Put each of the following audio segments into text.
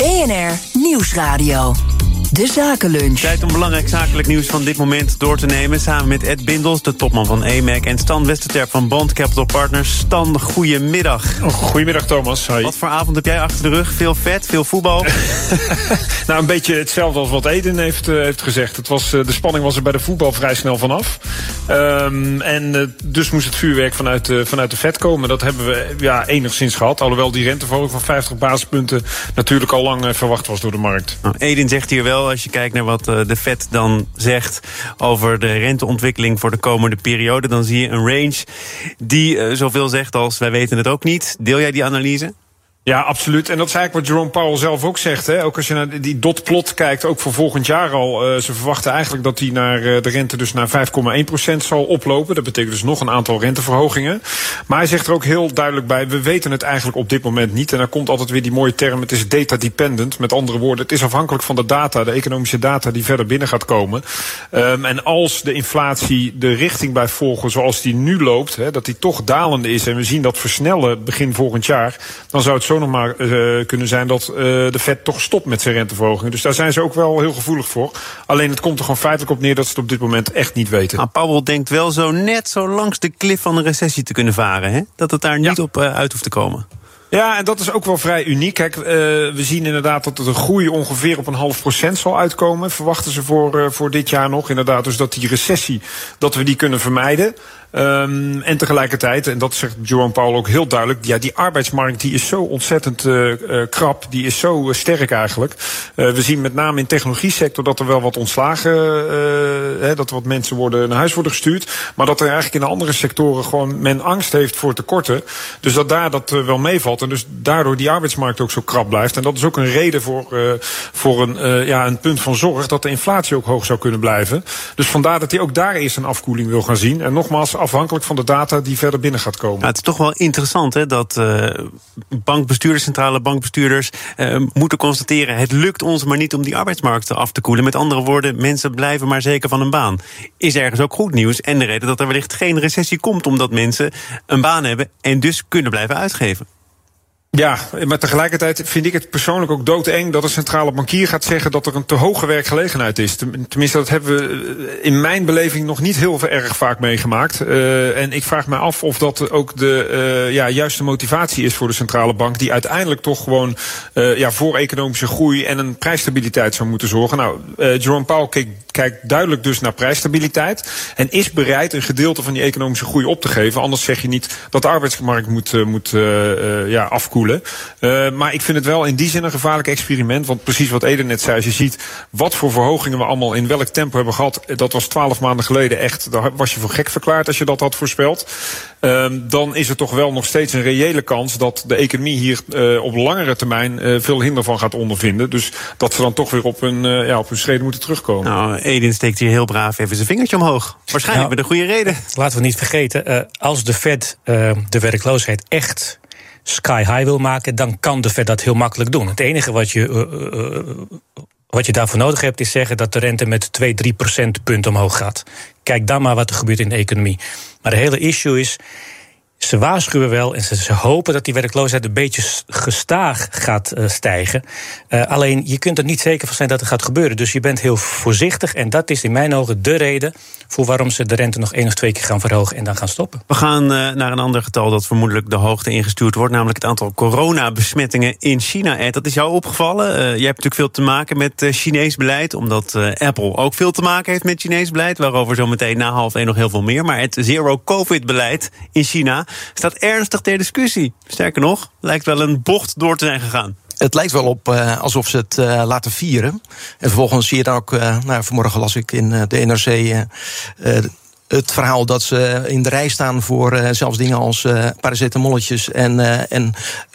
BNR Nieuwsradio. De Zakenlunch. Tijd om belangrijk zakelijk nieuws van dit moment door te nemen. Samen met Ed Bindels, de topman van EMAC... en Stan Westerterp van Bond Capital Partners. Stan, goedemiddag. Oh, goedemiddag, Thomas. Hoi. Wat voor avond heb jij achter de rug? Veel vet, veel voetbal? nou, een beetje hetzelfde als wat Eden heeft, uh, heeft gezegd. Het was, uh, de spanning was er bij de voetbal vrij snel vanaf. Um, en uh, dus moest het vuurwerk vanuit, vanuit de vet komen. Dat hebben we ja, enigszins gehad. Alhoewel die renteverhoging van 50 basispunten... natuurlijk al lang verwacht was door de markt. Nou, Eden zegt hier wel als je kijkt naar wat eh, de Fed dan zegt over de renteontwikkeling voor de komende periode, dan zie je een range die uh, zoveel zegt als wij weten het ook niet. Deel jij die analyse? Ja, absoluut. En dat is eigenlijk wat Jerome Powell zelf ook zegt. Hè? Ook als je naar die dotplot kijkt, ook voor volgend jaar al. Uh, ze verwachten eigenlijk dat die naar uh, de rente dus naar 5,1% zal oplopen. Dat betekent dus nog een aantal renteverhogingen. Maar hij zegt er ook heel duidelijk bij, we weten het eigenlijk op dit moment niet. En dan komt altijd weer die mooie term, het is data dependent. Met andere woorden, het is afhankelijk van de data, de economische data die verder binnen gaat komen. Um, en als de inflatie de richting blijft volgen zoals die nu loopt, hè, dat die toch dalende is en we zien dat versnellen begin volgend jaar, dan zou het zo nog maar uh, kunnen zijn dat uh, de Fed toch stopt met zijn renteverhogingen. Dus daar zijn ze ook wel heel gevoelig voor. Alleen het komt er gewoon feitelijk op neer dat ze het op dit moment echt niet weten. Maar Powell denkt wel zo net zo langs de klif van een recessie te kunnen varen. Hè? Dat het daar niet ja. op uh, uit hoeft te komen. Ja, en dat is ook wel vrij uniek. Kijk, uh, we zien inderdaad dat de groei ongeveer op een half procent zal uitkomen. Verwachten ze voor, uh, voor dit jaar nog. Inderdaad, dus dat die recessie, dat we die kunnen vermijden. Um, en tegelijkertijd, en dat zegt Jerome Powell ook heel duidelijk, ja, die arbeidsmarkt die is zo ontzettend uh, uh, krap, die is zo uh, sterk eigenlijk. we zien met name in de technologie-sector dat er wel wat ontslagen, hè, dat wat mensen worden naar huis worden gestuurd, maar dat er eigenlijk in de andere sectoren gewoon men angst heeft voor tekorten. Dus dat daar dat wel meevalt en dus daardoor die arbeidsmarkt ook zo krap blijft. En dat is ook een reden voor, voor een, ja, een punt van zorg dat de inflatie ook hoog zou kunnen blijven. Dus vandaar dat hij ook daar eerst een afkoeling wil gaan zien. En nogmaals, afhankelijk van de data die verder binnen gaat komen. Het is toch wel interessant hè, dat uh, bankbestuurders, centrale bankbestuurders, uh, moeten constateren: het lukt ons maar niet om die arbeidsmarkt af te koelen. Met andere woorden, mensen blijven maar zeker van een baan. Is ergens ook goed nieuws en de reden dat er wellicht geen recessie komt, omdat mensen een baan hebben en dus kunnen blijven uitgeven. Ja, maar tegelijkertijd vind ik het persoonlijk ook doodeng dat een centrale bankier gaat zeggen dat er een te hoge werkgelegenheid is. Tenminste, dat hebben we in mijn beleving nog niet heel erg vaak meegemaakt. Uh, en ik vraag me af of dat ook de uh, ja, juiste motivatie is voor de centrale bank, die uiteindelijk toch gewoon ja, voor economische groei en een prijsstabiliteit zou moeten zorgen. Nou, Jerome Powell kijkt duidelijk dus naar prijsstabiliteit en is bereid een gedeelte van die economische groei op te geven. Anders zeg je niet dat de arbeidsmarkt moet, moet ja, afkoelen. Uh, maar ik vind het wel in die zin een gevaarlijk experiment. Want precies wat Eden net zei, als je ziet wat voor verhogingen we allemaal in welk tempo hebben gehad. Dat was twaalf maanden geleden echt. Daar was je voor gek verklaard als je dat had voorspeld. Uh, dan is er toch wel nog steeds een reële kans dat de economie hier uh, op langere termijn uh, veel hinder van gaat ondervinden. Dus dat ze dan toch weer op hun, uh, ja, op hun schreden moeten terugkomen. Nou, Eden steekt hier heel braaf even zijn vingertje omhoog. Waarschijnlijk nou, met een goede reden. Laten we niet vergeten, als de Fed de werkloosheid echt sky high wil maken, dan kan de Fed dat heel makkelijk doen. Het enige wat je, uh, uh, wat je daarvoor nodig hebt, is zeggen dat de rente met 2, 3 procentpunten omhoog gaat. Kijk dan maar wat er gebeurt in de economie. Maar de hele issue is. Ze waarschuwen wel en ze, hopen dat die werkloosheid een beetje gestaag gaat uh, stijgen. Uh, alleen je kunt er niet zeker van zijn dat het gaat gebeuren. Dus je bent heel voorzichtig. En dat is in mijn ogen de reden voor waarom ze de rente nog één of twee keer gaan verhogen en dan gaan stoppen. We gaan uh, naar een ander getal dat vermoedelijk de hoogte ingestuurd wordt, namelijk het aantal coronabesmettingen in China. Ed, dat is jou opgevallen. Jij hebt natuurlijk veel te maken met Chinees beleid, omdat Apple ook veel te maken heeft met Chinees beleid, waarover zo meteen na half één nog heel veel meer. Maar het zero-covid-beleid in China staat ernstig ter discussie. Sterker nog, lijkt wel een bocht door te zijn gegaan het lijkt wel op uh, alsof ze het uh, laten vieren. En vervolgens zie je dan ook, uh, nou, vanmorgen las ik in de NRC het verhaal dat ze in de rij staan voor uh, zelfs dingen als uh, paracetamolletjes en, uh, en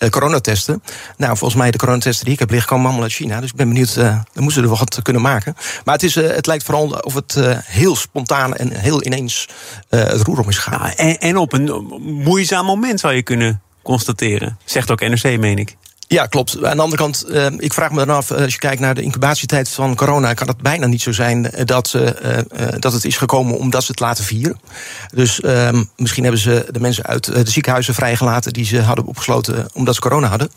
coronatesten. Nou, volgens mij de coronatesten die ik heb liggen komen allemaal uit China. Dus ik ben benieuwd, dan moeten ze er wat kunnen maken. Maar het, is, het lijkt vooral of het heel spontaan en heel ineens het roer om is gegaan. Ja, en, en op een moeizaam moment zou je kunnen constateren. Zegt ook NRC, meen ik. Ja, klopt. Aan de andere kant, uh, ik vraag me dan af, als je kijkt naar de incubatietijd van corona, kan het bijna niet zo zijn dat, uh, uh, dat het is gekomen omdat ze het laten vieren. Dus ehm, misschien hebben ze de mensen uit de ziekenhuizen vrijgelaten die ze hadden opgesloten omdat ze corona hadden.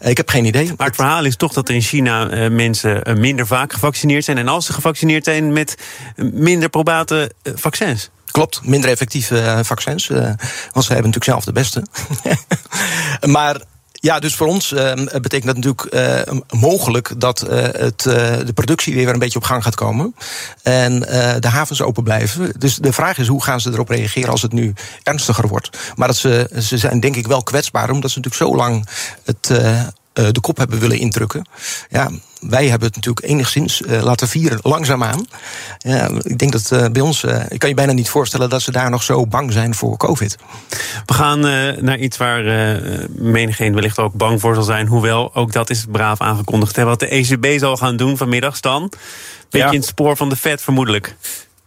ik heb geen idee. Maar het verhaal is toch dat er in China mensen minder vaak gevaccineerd zijn. En als ze gevaccineerd zijn met minder probate vaccins. Klopt, minder effectieve vaccins. want ze hebben natuurlijk zelf de beste. maar ja, dus voor ons uh, betekent dat natuurlijk uh, mogelijk dat uh, het, de productie weer een beetje op gang gaat komen. En de havens open blijven. Dus de vraag is hoe gaan ze erop reageren als het nu ernstiger wordt. Maar dat ze, ze zijn denk ik wel kwetsbaar, omdat ze natuurlijk zo lang het de kop hebben willen indrukken. Ja, wij hebben het natuurlijk enigszins uh, laten vieren, langzaamaan. Ja, ik denk dat uh, bij ons, ik kan je bijna niet voorstellen dat ze daar nog zo bang zijn voor COVID. We gaan naar iets waar menigeen wellicht ook bang voor zal zijn. Hoewel, ook dat is braaf aangekondigd. Hè, wat de ECB zal gaan doen vanmiddag, Stan. Beetje ja. in het spoor van de Fed vermoedelijk.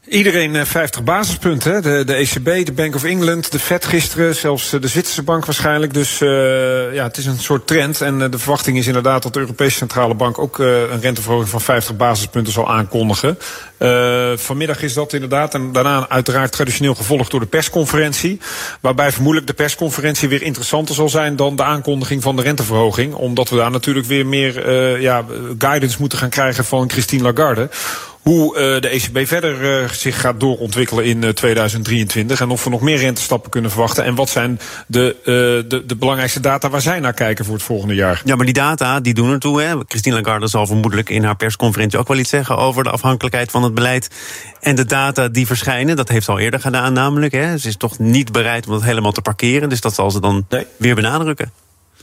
Iedereen 50 eh, basispunten. De, de ECB, de Bank of England, de Fed gisteren, zelfs de Zwitserse bank waarschijnlijk. Dus uh, ja, het is een soort trend. En de verwachting is inderdaad dat de Europese Centrale Bank ook een renteverhoging van 50 basispunten zal aankondigen. vanmiddag is dat inderdaad. En daarna uiteraard traditioneel gevolgd door de persconferentie. Waarbij vermoedelijk de persconferentie weer interessanter zal zijn dan de aankondiging van de renteverhoging. Omdat we daar natuurlijk weer meer ja, guidance moeten gaan krijgen van Christine Lagarde hoe uh, de ECB verder uh, zich gaat doorontwikkelen in uh, 2023. En of we nog meer rentestappen kunnen verwachten. En wat zijn de, de, de, belangrijkste data waar zij naar kijken voor het volgende jaar. Ja, maar die data die doen ertoe. Hè. Christine Lagarde zal vermoedelijk in haar persconferentie ook wel iets zeggen over de afhankelijkheid van het beleid. En de data die verschijnen, dat heeft ze al eerder gedaan namelijk. Hè. Ze is toch niet bereid om dat helemaal te parkeren. Dus dat zal ze dan nee. weer benadrukken.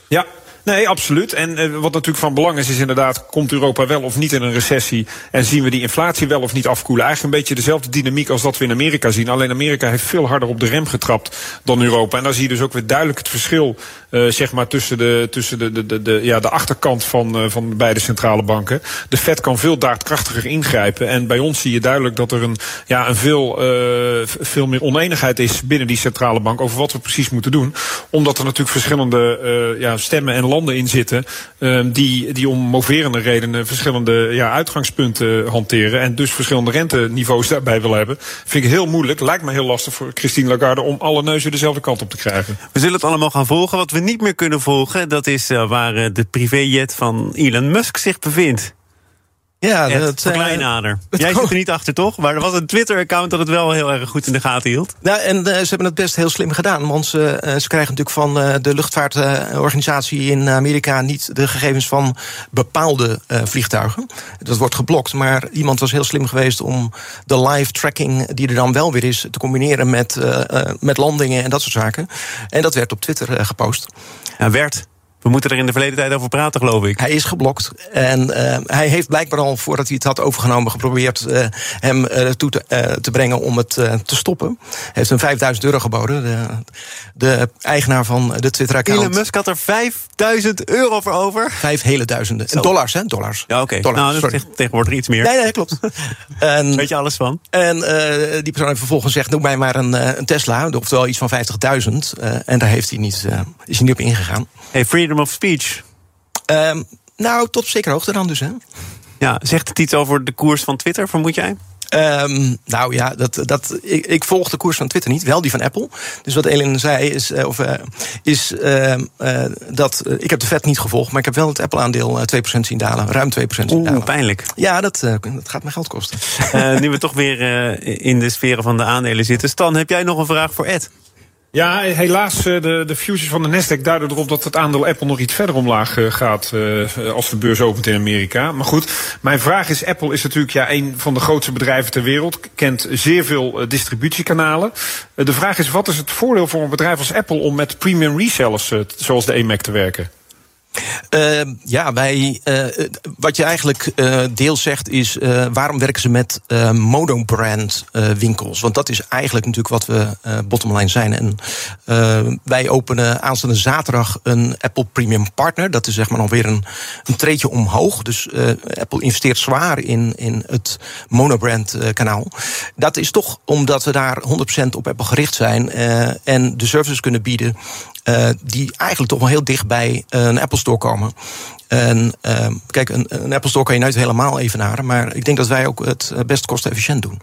Ja, Nee, absoluut. En uh, wat natuurlijk van belang is, is inderdaad, komt Europa wel of niet in een recessie? En zien we die inflatie wel of niet afkoelen? Eigenlijk een beetje dezelfde dynamiek als dat we in Amerika zien. Alleen Amerika heeft veel harder op de rem getrapt dan Europa. En dan zie je dus ook weer duidelijk het verschil, uh, zeg maar, tussen de, tussen de, de, de, ja, de achterkant van, uh, van beide centrale banken. De Fed kan veel daadkrachtiger ingrijpen. En bij ons zie je duidelijk dat er een, ja, een veel, veel meer oneenigheid is binnen die centrale bank over wat we precies moeten doen. Omdat er natuurlijk verschillende ja, stemmen en landen in zitten uh, die, die om moverende redenen verschillende ja, uitgangspunten hanteren en dus verschillende renteniveaus daarbij willen hebben. Vind ik heel moeilijk. Lijkt me heel lastig voor Christine Lagarde om alle neuzen dezelfde kant op te krijgen. We zullen het allemaal gaan volgen. Wat we niet meer kunnen volgen, dat is uh, waar uh, de privéjet van Elon Musk zich bevindt. Ja, dat uh, kleinader. Jij zit er niet achter, toch? Maar er was een Twitter-account dat het wel heel erg goed in de gaten hield. Nou, en uh, ze hebben het best heel slim gedaan. Want ze, uh, ze krijgen natuurlijk van de luchtvaartorganisatie in Amerika niet de gegevens van bepaalde vliegtuigen. Dat wordt geblokt. Maar iemand was heel slim geweest om de live tracking, die er dan wel weer is, te combineren met, met landingen en dat soort zaken. En dat werd op Twitter gepost. Ja, werd. We moeten er in de verleden tijd over praten, geloof ik. Hij is geblokt. En uh, hij heeft blijkbaar al, voordat hij het had overgenomen, geprobeerd uh, hem uh, toe te, te, brengen om het te stoppen. Hij heeft hem 5000 euro geboden. De, de eigenaar van de Twitter-account. Elon Musk had er 5000 euro voor over. Vijf hele duizenden. En dollars, hè? Dollars. Ja, oké. Okay. Nou, dat is tegenwoordig iets meer. Nee, nee, klopt. en, Weet je alles van? En die persoon heeft vervolgens gezegd: noem mij maar een, een Tesla, oftewel iets van 50.000. en daar heeft hij niet, is hij niet op ingegaan. Hey, freedom of speech? Um, nou, tot zeker hoogte dan dus, hè? Ja, zegt het iets over de koers van Twitter, vermoed jij? Um, nou ja, dat, dat, ik, ik, volg de koers van Twitter niet, wel die van Apple. Dus wat Elin zei is, uh, of, uh, is uh, dat ik heb de vet niet gevolgd, maar ik heb wel het Apple-aandeel 2% zien dalen, ruim 2% zien Oeh, dalen. pijnlijk. Ja, dat, dat gaat me geld kosten. nu we toch weer in de sferen van de aandelen zitten. Stan, heb jij nog een vraag voor Ed? Ja, helaas, eh, de, de futures van de Nasdaq duiden erop dat het aandeel Apple nog iets verder omlaag eh, gaat uh, als de beurs opent in Amerika. Maar goed, mijn vraag is, Apple is natuurlijk ja, een van de grootste bedrijven ter wereld, kent zeer veel distributiekanalen. de vraag is, wat is het voordeel voor een bedrijf als Apple om met premium resellers zoals de EMAC te werken? Uh, ja, wij, uh, wat je eigenlijk uh, deels zegt is... waarom werken ze met monobrand winkels? Want dat is eigenlijk natuurlijk wat we bottomline zijn. En wij openen aanstaande zaterdag een Apple Premium Partner. Dat is zeg maar nog weer een, een omhoog. Dus Apple investeert zwaar in, in het monobrand kanaal. Dat is toch omdat we daar 100% op Apple gericht zijn... en de services kunnen bieden die eigenlijk toch wel heel dicht bij een Apple Store komen. En kijk, een, een, Apple Store kan je nooit helemaal evenaren. Maar ik denk dat wij ook het best kostenefficiënt doen.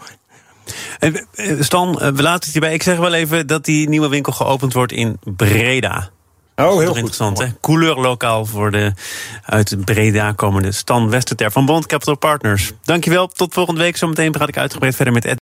Stan, we laten het hierbij. Ik zeg wel even dat die nieuwe winkel geopend wordt in Breda. Oh, heel goed. interessant, hè? Couleurlokaal voor de uit Breda komende Stan Westerter van Bond Capital Partners. Dankjewel, tot volgende week. Zometeen praat ik uitgebreid verder met Ed